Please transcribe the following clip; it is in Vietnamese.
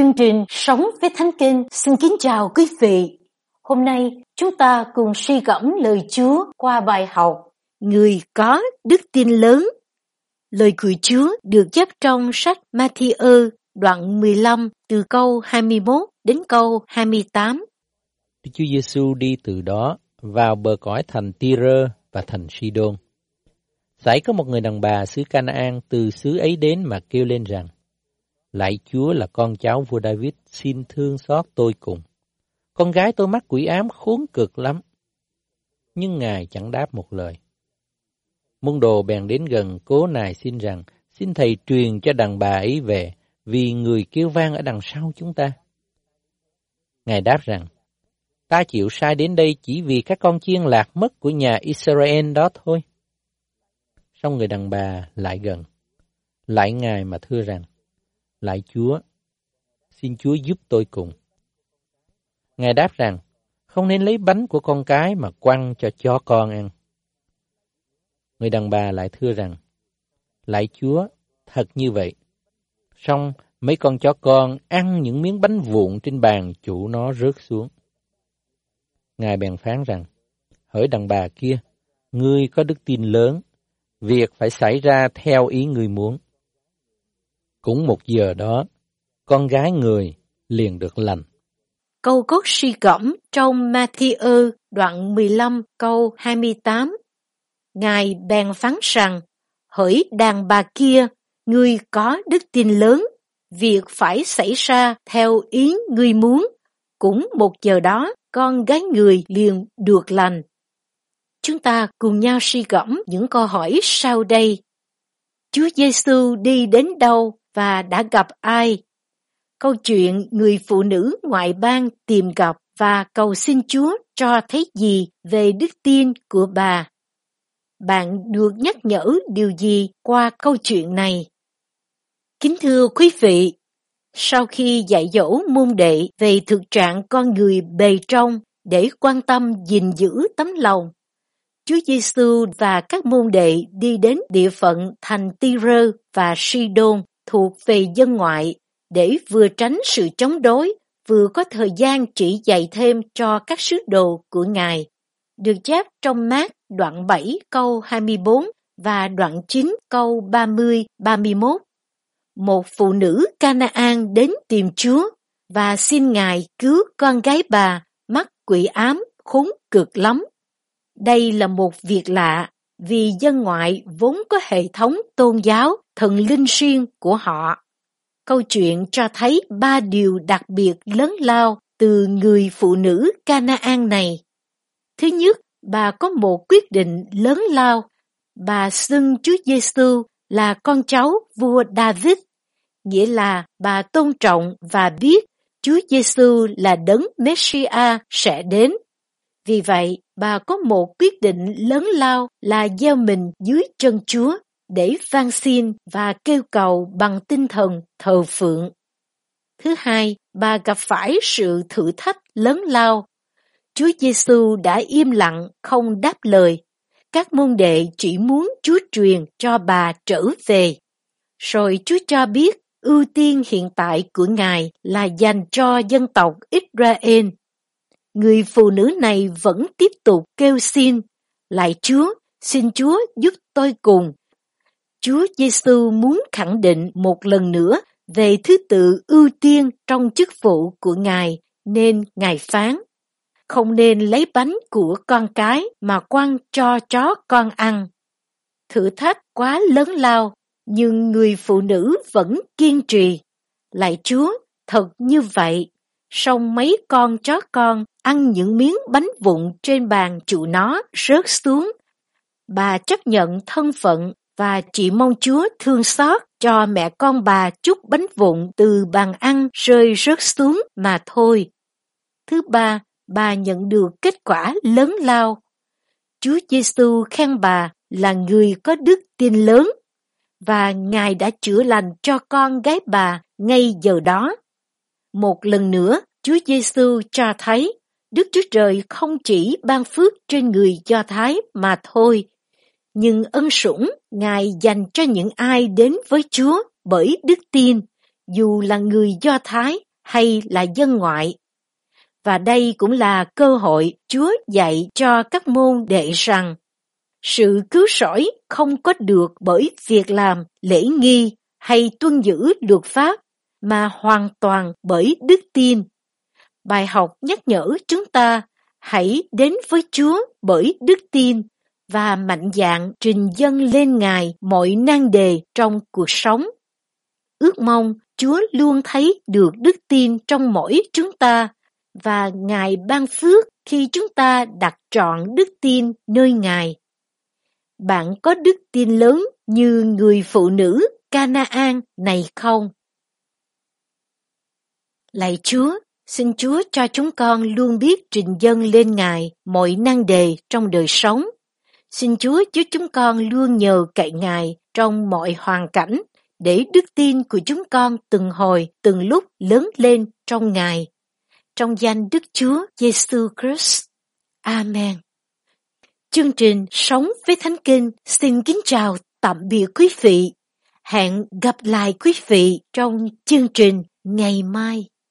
Chương trình Sống với Thánh Kinh xin kính chào quý vị. Hôm nay, chúng ta cùng suy gẫm lời Chúa qua bài học Người có đức tin lớn. Lời của Chúa được chép trong sách Matthew đoạn 15 từ câu 21 đến câu 28. Đức Chúa Giêsu đi từ đó vào bờ cõi thành Tyre và thành Sidon. Xảy có một người đàn bà xứ Canaan từ xứ ấy đến mà kêu lên rằng lại Chúa là con cháu vua David, xin thương xót tôi cùng. Con gái tôi mắc quỷ ám khốn cực lắm. Nhưng Ngài chẳng đáp một lời. Môn đồ bèn đến gần cố nài xin rằng, xin Thầy truyền cho đàn bà ấy về, vì người kêu vang ở đằng sau chúng ta. Ngài đáp rằng, ta chịu sai đến đây chỉ vì các con chiên lạc mất của nhà Israel đó thôi. Xong người đàn bà lại gần, lại Ngài mà thưa rằng, lại Chúa, xin Chúa giúp tôi cùng. Ngài đáp rằng, không nên lấy bánh của con cái mà quăng cho chó con ăn. Người đàn bà lại thưa rằng, lại Chúa, thật như vậy. Xong, mấy con chó con ăn những miếng bánh vụn trên bàn chủ nó rớt xuống. Ngài bèn phán rằng, hỡi đàn bà kia, ngươi có đức tin lớn, việc phải xảy ra theo ý ngươi muốn. Cũng một giờ đó, con gái người liền được lành. Câu cốt suy gẫm trong Matthew đoạn 15 câu 28. Ngài bèn phán rằng, hỡi đàn bà kia, ngươi có đức tin lớn, việc phải xảy ra theo ý ngươi muốn. Cũng một giờ đó, con gái người liền được lành. Chúng ta cùng nhau suy gẫm những câu hỏi sau đây. Chúa Giêsu đi đến đâu và đã gặp ai. Câu chuyện người phụ nữ ngoại bang tìm gặp và cầu xin Chúa cho thấy gì về đức tin của bà. Bạn được nhắc nhở điều gì qua câu chuyện này? Kính thưa quý vị, sau khi dạy dỗ môn đệ về thực trạng con người bề trong để quan tâm gìn giữ tấm lòng, Chúa Giêsu và các môn đệ đi đến địa phận thành Tyre và Sidon thuộc về dân ngoại để vừa tránh sự chống đối, vừa có thời gian chỉ dạy thêm cho các sứ đồ của Ngài. Được chép trong mát đoạn 7 câu 24 và đoạn 9 câu 30-31. Một phụ nữ Canaan đến tìm Chúa và xin Ngài cứu con gái bà mắc quỷ ám khốn cực lắm. Đây là một việc lạ vì dân ngoại vốn có hệ thống tôn giáo thần linh riêng của họ. Câu chuyện cho thấy ba điều đặc biệt lớn lao từ người phụ nữ Canaan này. Thứ nhất, bà có một quyết định lớn lao. Bà xưng Chúa Giêsu là con cháu vua David, nghĩa là bà tôn trọng và biết Chúa Giêsu là đấng Messiah sẽ đến. Vì vậy, bà có một quyết định lớn lao là gieo mình dưới chân Chúa để van xin và kêu cầu bằng tinh thần thờ phượng. Thứ hai, bà gặp phải sự thử thách lớn lao. Chúa Giêsu đã im lặng không đáp lời. Các môn đệ chỉ muốn Chúa truyền cho bà trở về. Rồi Chúa cho biết ưu tiên hiện tại của Ngài là dành cho dân tộc Israel. Người phụ nữ này vẫn tiếp tục kêu xin, lại Chúa, xin Chúa giúp tôi cùng Chúa Giêsu muốn khẳng định một lần nữa về thứ tự ưu tiên trong chức vụ của Ngài, nên Ngài phán, không nên lấy bánh của con cái mà quăng cho chó con ăn. Thử thách quá lớn lao, nhưng người phụ nữ vẫn kiên trì. Lại Chúa, thật như vậy, song mấy con chó con ăn những miếng bánh vụn trên bàn chủ nó rớt xuống. Bà chấp nhận thân phận và chỉ mong Chúa thương xót cho mẹ con bà chút bánh vụn từ bàn ăn rơi rớt xuống mà thôi. Thứ ba, bà nhận được kết quả lớn lao. Chúa Giêsu khen bà là người có đức tin lớn và Ngài đã chữa lành cho con gái bà ngay giờ đó. Một lần nữa, Chúa Giêsu cho thấy Đức Chúa Trời không chỉ ban phước trên người Do Thái mà thôi, nhưng ân sủng Ngài dành cho những ai đến với Chúa bởi đức tin, dù là người Do Thái hay là dân ngoại. Và đây cũng là cơ hội Chúa dạy cho các môn đệ rằng sự cứu rỗi không có được bởi việc làm lễ nghi hay tuân giữ luật pháp, mà hoàn toàn bởi đức tin. Bài học nhắc nhở chúng ta hãy đến với Chúa bởi đức tin và mạnh dạn trình dâng lên Ngài mọi nan đề trong cuộc sống. Ước mong Chúa luôn thấy được đức tin trong mỗi chúng ta và Ngài ban phước khi chúng ta đặt trọn đức tin nơi Ngài. Bạn có đức tin lớn như người phụ nữ Canaan này không? Lạy Chúa, xin Chúa cho chúng con luôn biết trình dân lên Ngài mọi năng đề trong đời sống. Xin Chúa giúp chúng con luôn nhờ cậy Ngài trong mọi hoàn cảnh để đức tin của chúng con từng hồi, từng lúc lớn lên trong Ngài. Trong danh Đức Chúa Giêsu Christ. Amen. Chương trình Sống với Thánh Kinh xin kính chào tạm biệt quý vị. Hẹn gặp lại quý vị trong chương trình ngày mai.